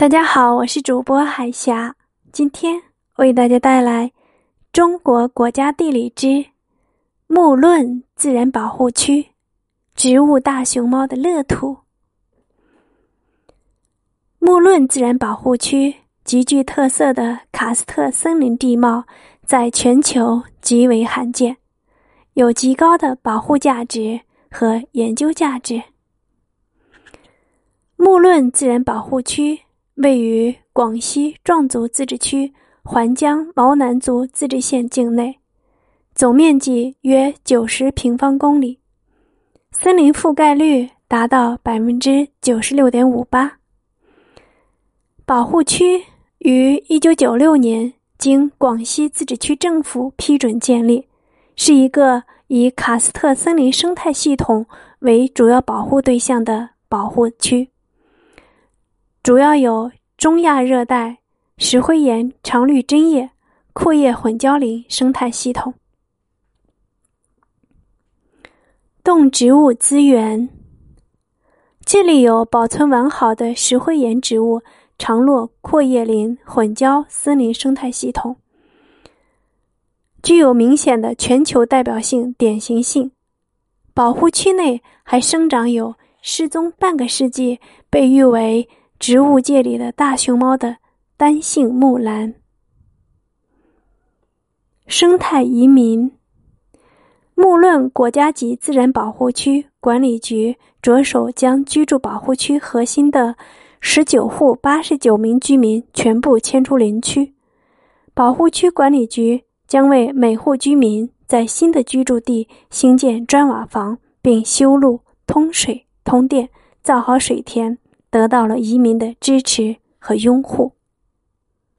大家好，我是主播海霞，今天为大家带来《中国国家地理之木论自然保护区——植物大熊猫的乐土》。木论自然保护区极具特色的喀斯特森林地貌，在全球极为罕见，有极高的保护价值和研究价值。木论自然保护区。位于广西壮族自治区环江毛南族自治县境内，总面积约九十平方公里，森林覆盖率达到百分之九十六点五八。保护区于一九九六年经广西自治区政府批准建立，是一个以喀斯特森林生态系统为主要保护对象的保护区。主要有中亚热带石灰岩常绿针叶阔叶混交林生态系统。动植物资源，这里有保存完好的石灰岩植物长落阔叶林混交森林生态系统，具有明显的全球代表性典型性。保护区内还生长有失踪半个世纪，被誉为。植物界里的大熊猫的单性木兰。生态移民。木论国家级自然保护区管理局着手将居住保护区核心的十九户八十九名居民全部迁出林区。保护区管理局将为每户居民在新的居住地兴建砖瓦房，并修路、通水、通电、造好水田。得到了移民的支持和拥护。